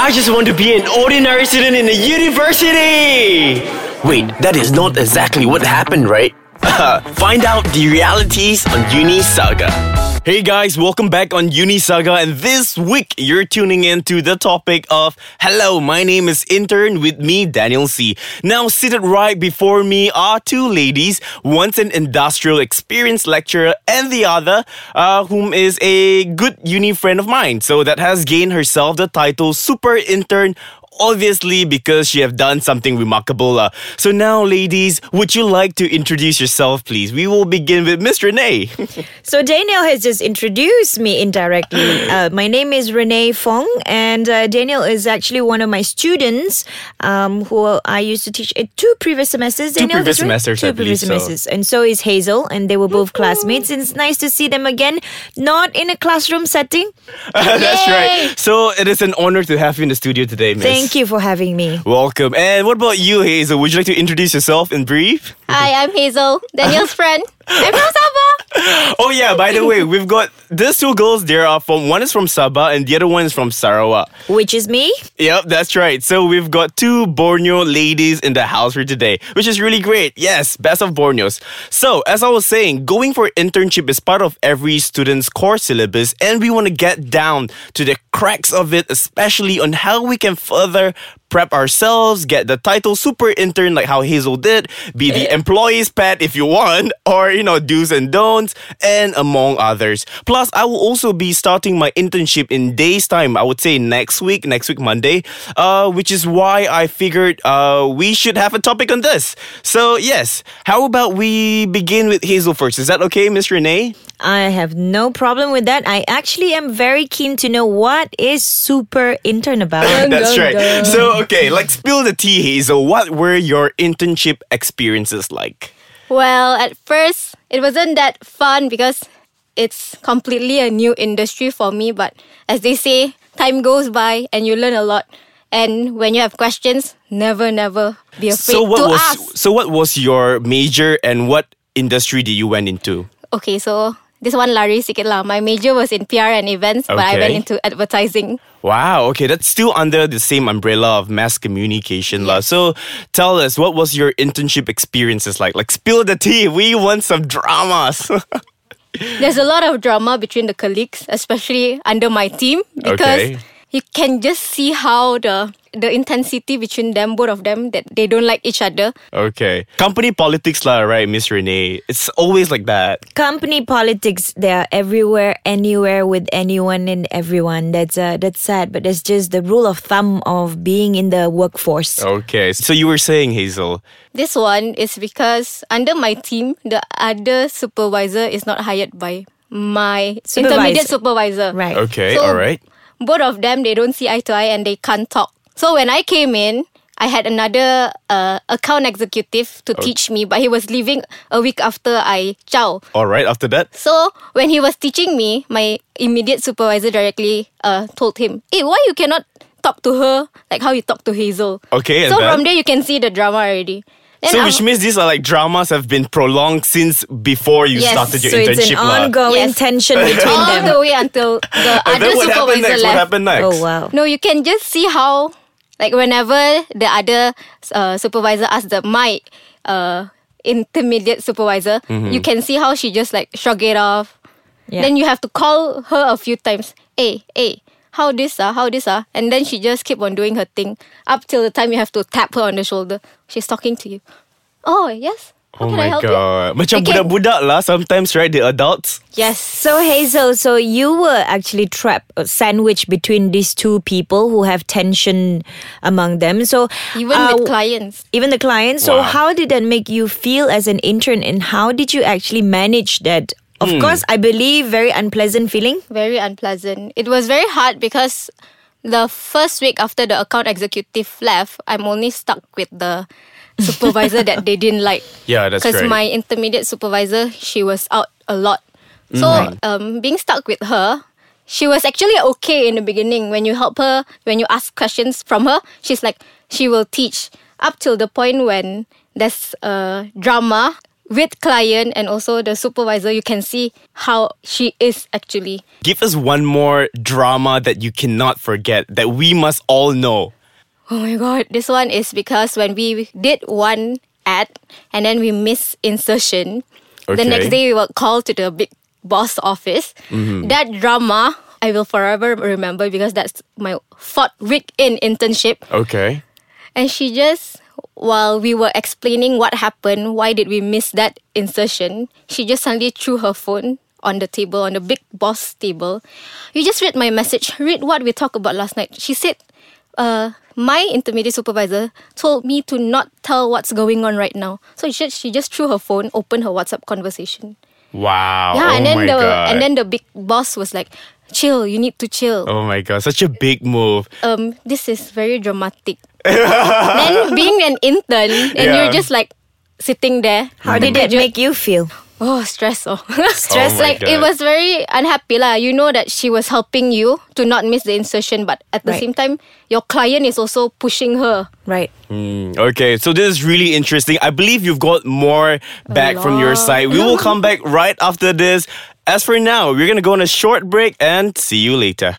I just want to be an ordinary student in a university. Wait, that is not exactly what happened, right? Find out the realities on Uni Saga. Hey guys, welcome back on Uni Saga, and this week you're tuning in to the topic of Hello, my name is Intern with me, Daniel C. Now, seated right before me are two ladies, one's an industrial experience lecturer, and the other, uh, whom is a good uni friend of mine. So that has gained herself the title Super Intern obviously because you have done something remarkable. Uh. So now, ladies, would you like to introduce yourself, please? We will begin with Miss Renee. So Daniel has just introduced me indirectly. Uh, my name is Renee Fong, and uh, Daniel is actually one of my students um, who I used to teach in two previous semesters. Two previous right? semesters, Two previous so. semesters, and so is Hazel, and they were both classmates. And it's nice to see them again, not in a classroom setting. That's right. So it is an honor to have you in the studio today, Miss. Thank you for having me. Welcome. And what about you, Hazel? Would you like to introduce yourself in brief? Hi, I'm Hazel, Daniel's friend. I'm from Sabah. Oh yeah, by the way, we've got these two girls. there are from one is from Sabah and the other one is from Sarawak. Which is me. Yep, that's right. So we've got two Borneo ladies in the house for today, which is really great. Yes, best of Borneos. So, as I was saying, going for internship is part of every student's core syllabus, and we want to get down to the cracks of it, especially on how we can further prep ourselves, get the title super intern like how Hazel did, be the employee's pet if you want, or you know, do's and don'ts, and among others. Plus, I will also be starting my internship in days time. I would say next week, next week Monday, uh, which is why I figured uh, we should have a topic on this. So yes, how about we begin with Hazel first? Is that okay, Miss Renee? I have no problem with that. I actually am very keen to know what is super intern about. That's right. So okay, like spill the tea, Hazel. What were your internship experiences like? Well, at first, it wasn't that fun because it's completely a new industry for me. But as they say, time goes by and you learn a lot. And when you have questions, never, never be afraid so what to was ask. so what was your major and what industry did you went into? Okay, so this one lari sikit lah. My major was in PR and events, but I went into advertising. Wow, okay, that's still under the same umbrella of mass communication lah. So tell us, what was your internship experiences like? Like spill the tea. We want some dramas. There's a lot of drama between the colleagues, especially under my team, because Okay. You can just see how the the intensity between them, both of them, that they don't like each other. okay. Company politics lah, right, Miss Renee? It's always like that. company politics they are everywhere anywhere with anyone and everyone that's uh, that's sad but that's just the rule of thumb of being in the workforce Okay. So you were saying, Hazel. This one is because under my team, the other supervisor is not hired by my Supervisor. intermediate supervisor. right Okay, So- all right. Both of them, they don't see eye to eye and they can't talk. So when I came in, I had another uh, account executive to teach me, but he was leaving a week after I chow. All right, after that. So when he was teaching me, my immediate supervisor directly uh, told him, "Hey, why you cannot talk to her like how you talk to Hazel?" Okay, So from there you can see the drama already. Then So I- which means these are like dramas have been prolonged since before you Yes, started your so it's an internship lah. ongoing Yes. tension between all them the way until the And other then what happened supervisor next? left. What happened next? oh wow No, you can just see how, like, whenever the other uh, supervisor asks the my uh, intermediate supervisor, Mm-hmm. you can see how she just like shrug it off. Yeah. Then you have to call her a few times. Hey, hey, how this ah, how this ah, and then she just keep on doing her thing up till the time you have to tap her on the shoulder. She's talking to you. Oh yes. How Oh can my I help you? god. Macam budak-budak lah sometimes, right? The adults. Yes. so hazel so you were actually trapped uh, sandwiched between these two people who have tension among them so Even uh, with clients. even the clients. So how did that make you feel as an intern and how did you actually manage that? Of course, I believe very unpleasant feeling. very unpleasant. It was very hard because the first week after the account executive left, I'm only stuck with the supervisor that they didn't like. Yeah, that's right. Because my intermediate supervisor, she was out a lot. So um, being stuck with her, she was actually okay in the beginning. When you help her, when you ask questions from her, she's like, she will teach. Up till the point when there's a drama with client and also the supervisor, you can see how she is actually. Give us one more drama that you cannot forget that we must all know. Oh my god, this one is because when we did one ad and then we miss insertion, the next day we were called to the big boss office. Mm-hmm. That drama I will forever remember because that's my fourth week in internship. Okay. And she just, while we were explaining what happened, why did we miss that insertion, she just suddenly threw her phone on the table, on the big boss table. You just read my message. Read what we talked about last night. She said, uh, my intermediate supervisor told me to not tell what's going on right now. So she, she just threw her phone, opened her WhatsApp conversation. Wow. Yeah, oh and then the god. and then the big boss was like, chill, you need to chill. Oh my god, such a big move. um, this is very dramatic. then being an intern and Yeah. you're just like sitting there. How did it make you feel? Oh, stress. Oh. Stress. Oh my like it was very unhappy lah. You know that she was helping you to not miss the insertion, but at the Right. same time, your client is also pushing her. Right. Mm, okay, so this is really interesting. I believe you've got more back from your side. We will come back right after this. As for now, we're gonna go on a short break and see you later.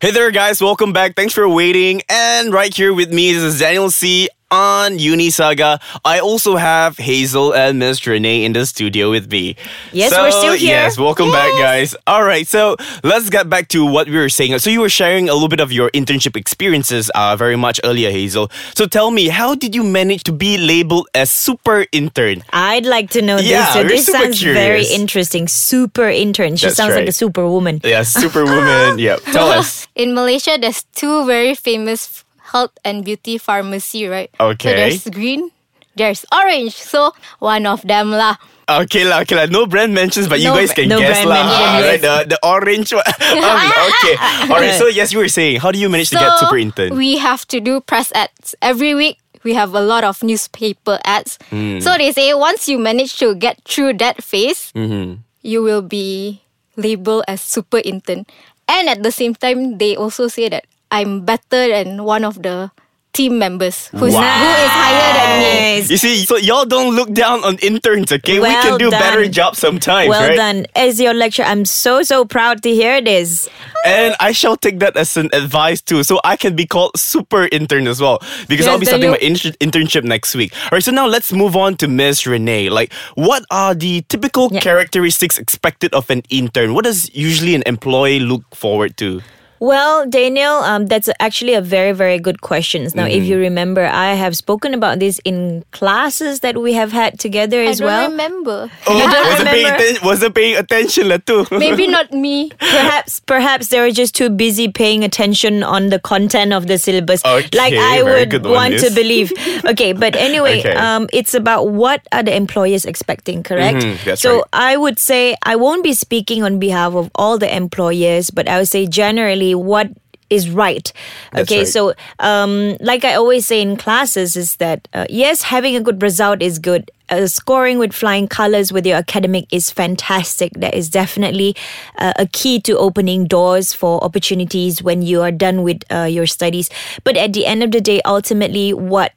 Hey there, guys. Welcome back. Thanks for waiting. And right here with me is Daniel C. On Unisaga, I also have Hazel and Miss Renee in the studio with me. Yes, So, we're still here. Yes, welcome back, guys. All right, so let's get back to what we were saying. So you were sharing a little bit of your internship experiences uh, very much earlier, Hazel. So tell me, how did you manage to be labeled as super intern? I'd like to know Yeah, this. So this super sounds very interesting. Super intern. She That's sounds like right. a superwoman. Yeah, superwoman. yeah, tell us. In Malaysia, there's two very famous health and beauty pharmacy, right? Okay. So there's green, there's orange. So one of them lah. Okay lah, okay lah. No brand mentions, but you guys can no guess lah. mention, Ah, yes. right, the, the orange one. um, okay. All right. So yes, you were saying, how do you manage to get super intern? We have to do press ads every week. We have a lot of newspaper ads. Hmm. So they say once you manage to get through that phase, Mm-hmm. you will be labeled as super intern. And at the same time, they also say that I'm better than one of the team members who's, Wow. who is higher than me. You see, so y'all don't look down on interns, okay? we can do better done. jobs sometimes, Well right? done. As your lecturer, I'm so, so proud to hear this. And I shall take that as an advice too, so I can be called super intern as well, because Yes, I'll be starting my Daniel. inter- internship next week. All right, so now let's move on to Miss Renee. Like, what are the typical Yeah. characteristics expected of an intern? What does usually an employee look forward to? Well, Daniel, um, that's actually a very, very good question. Now, if Mm-hmm. you remember, I have spoken about this in classes that we have had together as well. I as don't well. remember. Oh, don't wasn't paying, atten- wasn't paying attention lah too. Maybe not me. Perhaps, perhaps they were just too busy paying attention on the content of the syllabus, Okay, like I would good one, want to believe. Okay, but anyway, Okay. um, it's about what are the employers expecting, correct? Mhm, that's so right. I would say I won't be speaking on behalf of all the employers, but I would say generally what is right. Okay, right. so um, like I always say in classes, is that uh, yes, having a good result is good. Uh, scoring with flying colors with your academic is fantastic. That is definitely uh, a key to opening doors for opportunities when you are done with uh, your studies. But at the end of the day, ultimately, what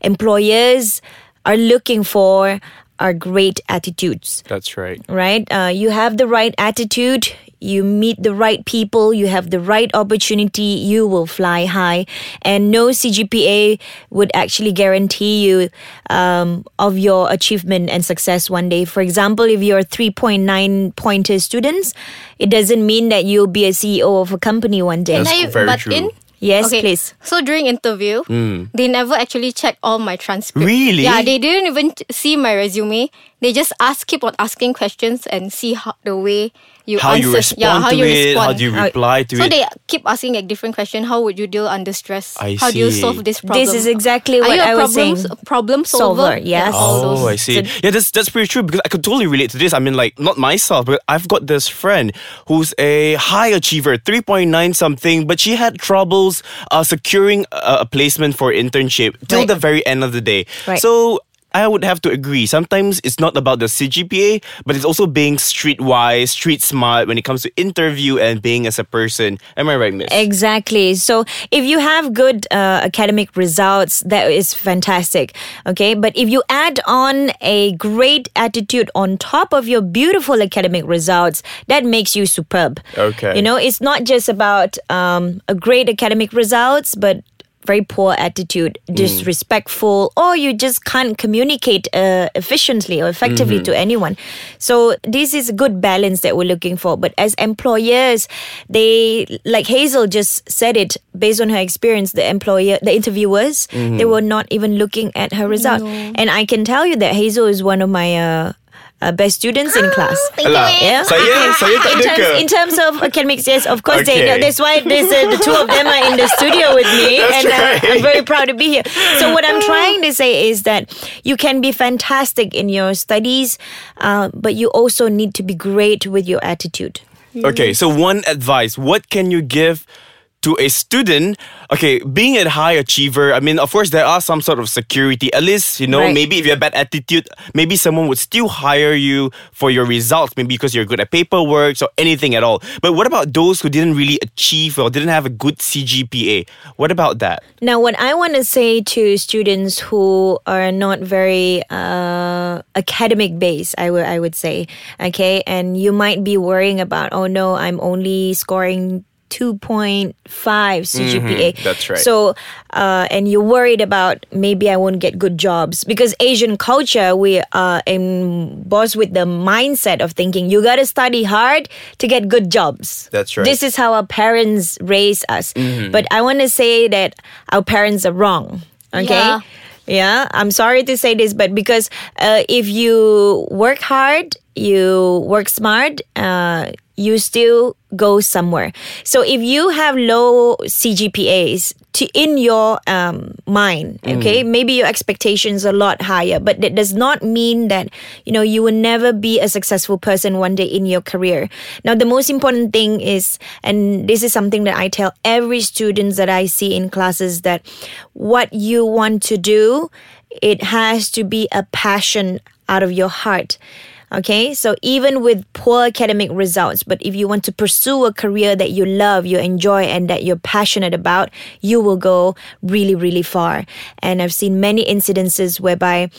employers are looking for are great attitudes That's right. right? Uh, you have the right attitude, you meet the right people, you have the right opportunity, you will fly high. And no CGPA would actually guarantee you um, of your achievement and success one day. For example, if you're 3.9 pointer students, it doesn't mean that you'll be a CEO of a company one day. That's I very butt true. in? Yes, Okay, please. So during interview, they never actually check all my transcript. Really? Yeah, they didn't even see my resume. They just ask, keep on asking questions and see how the way you How you answer. respond yeah, how to you it, respond. how do you reply to so it. So they keep asking like different question. How would you deal under stress? I how do you solve this problem? This is exactly Are what you a I was saying. problem solver? Solver, yes. Oh. I see. So- yeah, that's that's pretty true because I could totally relate to this. I mean, like not myself, but I've got this friend who's a high achiever, three point nine something, but she had troubles uh, securing a, a placement for internship till Right. the very end of the day. Right. So. I would have to agree. Sometimes it's not about the CGPA, but it's also being streetwise, street smart when it comes to interview and being as a person. Am I right, Miss? Exactly. So if you have good uh, academic results, that is fantastic. Okay. But if you add on a great attitude on top of your beautiful academic results, that makes you superb. Okay. You know, it's not just about um, a great academic results, but very poor attitude, disrespectful, or you just can't communicate uh, efficiently or effectively to anyone. So this is a good balance that we're looking for. But as employers, they like Hazel just said it based on her experience. The employer, the interviewers, they were not even looking at her result, and I can tell you that Hazel is one of my. Uh, uh, best students in class. Alah, Yeah. saya, saya tak in ada terms, ke? in terms of academics, yes, of course. Okay. They, that's why there's, uh, the two of them are in the studio with me, That's and uh, right. I'm very proud to be here. So what I'm trying to say is that you can be fantastic in your studies, uh, but you also need to be great with your attitude. Okay, so one advice. What can you give to a student? Okay, being a high achiever, I mean, of course, there are some sort of security. At least, you know, Right. maybe if you have bad attitude, maybe someone would still hire you for your results, maybe because you're good at paperwork or anything at all. But what about those who didn't really achieve or didn't have a good CGPA? What about that? Now, what I want to say to students who are not very uh, academic based, I would I would say, okay, and you might be worrying about, oh no, I'm only scoring. 2.5 CGPA. Mm-hmm. that's right. So, uh, and you're worried about maybe I won't get good jobs because Asian culture, we are embossed with the mindset of thinking you got to study hard to get good jobs. That's right. This is how our parents raise us. Mm-hmm. But I want to say that our parents are wrong. Okay. Yeah. Yeah, I'm sorry to say this, but because uh, if you work hard, you work smart, uh, you still go somewhere. So if you have low CGPAs to in your um, mind, okay, maybe your expectations are a lot higher, but that does not mean that you know you will never be a successful person one day in your career. Now, the most important thing is, and this is something that I tell every students that I see in classes that what you want to do, it has to be a passion out of your heart. Okay, so even with poor academic results, but if you want to pursue a career that you love, you enjoy, and that you're passionate about, you will go really, really far. And I've seen many incidences whereby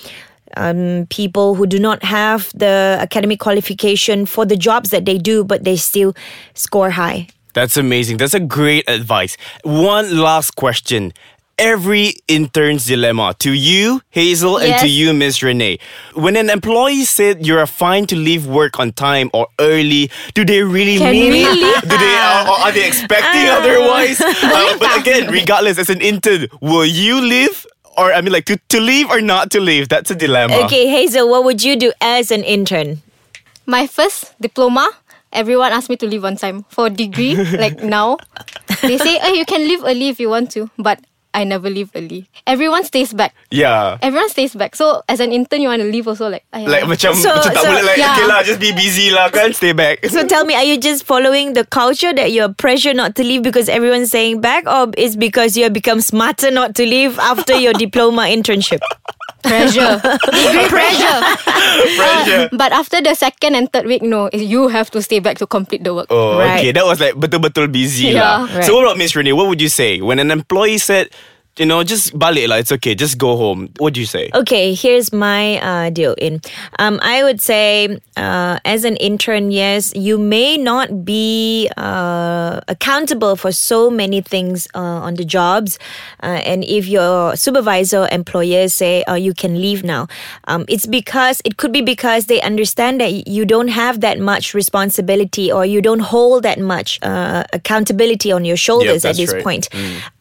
um, people who do not have the academic qualification for the jobs that they do, but they still score high. That's amazing. That's a great advice. One last question. Every intern's dilemma to you, Hazel, and to you, Miss Renee. When an employee said you're fine to leave work on time or early, do they really Can mean we it? Do they or, or are they expecting otherwise? Uh, but again, regardless, as an intern, will you leave? Or I mean, like to, to leave or not to leave? That's a dilemma. Okay, Hazel, what would you do as an intern? My first diploma, everyone asked me to leave on time. For degree, like now, they say, oh, you can leave early if you want to. But I never leave early. Everyone stays back. Yeah. Everyone stays back. So as an intern, you want to leave also like, "Aiya." Like macam, So- macam tak so- boleh like yeah. okay lah, just be busy lah kan, stay back. So tell me, are you just following the culture that you're pressured not to leave because everyone's saying back, or is because you have become smarter not to leave after your diploma internship? Pressure. Degree pressure. Pressure. But after the second and third week, no, you have to stay back to complete the work. Oh, Right. okay. That was like betul-betul busy Yeah. lah. Right. So what about Miss Renee? What would you say when an employee said, you know, just balik lah, it's okay, just go home. What do you say? Okay, here's my uh, deal. In, um, I would say, uh, as an intern, yes, you may not be uh, accountable for so many things uh, on the jobs, uh, and if your supervisor, employer say, "Oh, you can leave now," um, it's because it could be because they understand that you don't have that much responsibility or you don't hold that much uh, accountability on your shoulders at this right. point.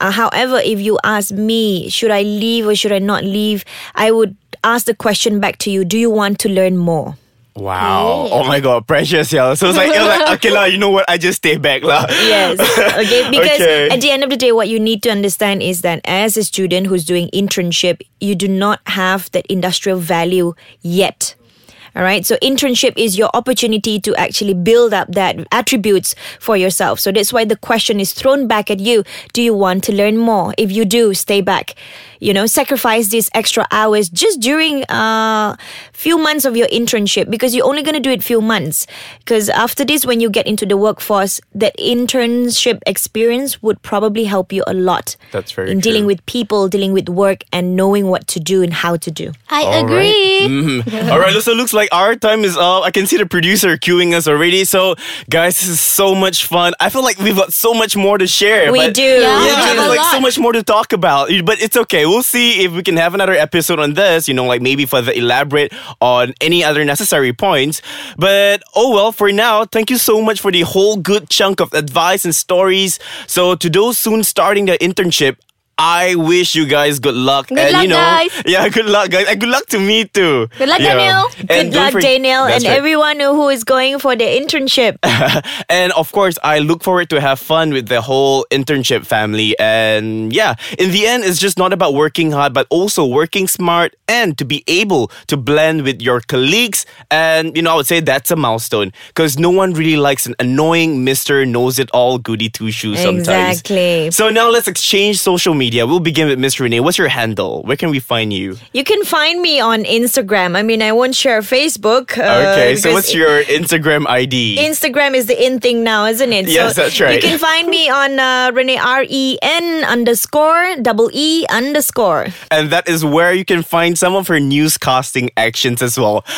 Uh, however, if you ask me, should I leave or should I not leave? I would ask the question back to you Do you want to learn more? Wow. Oh my god, precious, yeah. So it's like, it was like okay lah, you know what? I just stay back lah. Yes. Okay. Because Okay. at the end of the day, what you need to understand is that as a student who's doing internship, you do not have that industrial value yet. All right. So internship is your opportunity to actually build up that attributes for yourself. So that's why the question is thrown back at you. Do you want to learn more? If you do, stay back. You know, sacrifice these extra hours just during a uh, few months of your internship because you're only going to do it few months. Because after this, when you get into the workforce, that internship experience would probably help you a lot. That's very in dealing true. with people, dealing with work, and knowing what to do and how to do. I All right. agree. Mhm. All right, so it looks like our time is up. I can see the producer cueing us already. So, guys, this is so much fun. I feel like we've got so much more to share. We but- do. Yeah, Yeah, we there's have a like so much more to talk about. But it's okay. We'll see if we can have another episode on this, you know, like maybe further elaborate on any other necessary points. But oh well, for now, thank you so much for the whole good chunk of advice and stories. So to those soon starting their internship, I wish you guys good luck. Good and luck, you know, guys. Yeah, good luck, guys. And good luck to me too. Good luck, Yeah. Daniel. And Good luck, for- Daniel, and right. everyone who is going for the internship. and of course, I look forward to have fun with the whole internship family. And yeah, in the end, it's just not about working hard, but also working smart and to be able to blend with your colleagues. And you know, I would say that's a milestone because no one really likes an annoying Mister Knows It All goody two shoes sometimes. Exactly. So now let's exchange social media. We'll begin with Miss Renee. What's your handle? Where can we find you? You can find me on Instagram. I mean, I won't share Facebook. uh, okay, so what's your Instagram ID? Instagram is the in thing now, isn't it? Yes, that's right. You can find me on uh, Renee R E N underscore double E underscore. and that is where you can find some of her newscasting actions as well.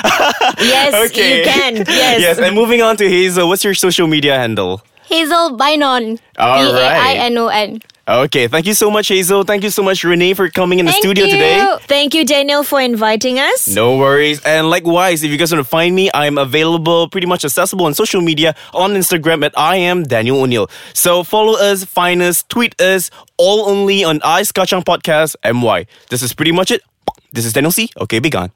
Yes, you can. Yes. yes, and moving on to Hazel, what's your social media handle? Hazel Bainon. All B A I N O N. Okay, thank you so much, Hazel. Thank you so much, Renee, for coming in the Thank studio you. today. Thank you, Daniel, for inviting us. No worries. And likewise, if you guys want to find me, I'm available, pretty much accessible on social media on Instagram at I am Daniel O'Neill. So follow us, find us, tweet us, all only on Ice Kachang Podcast MY. This is pretty much it. This is Daniel C. Okay, be gone.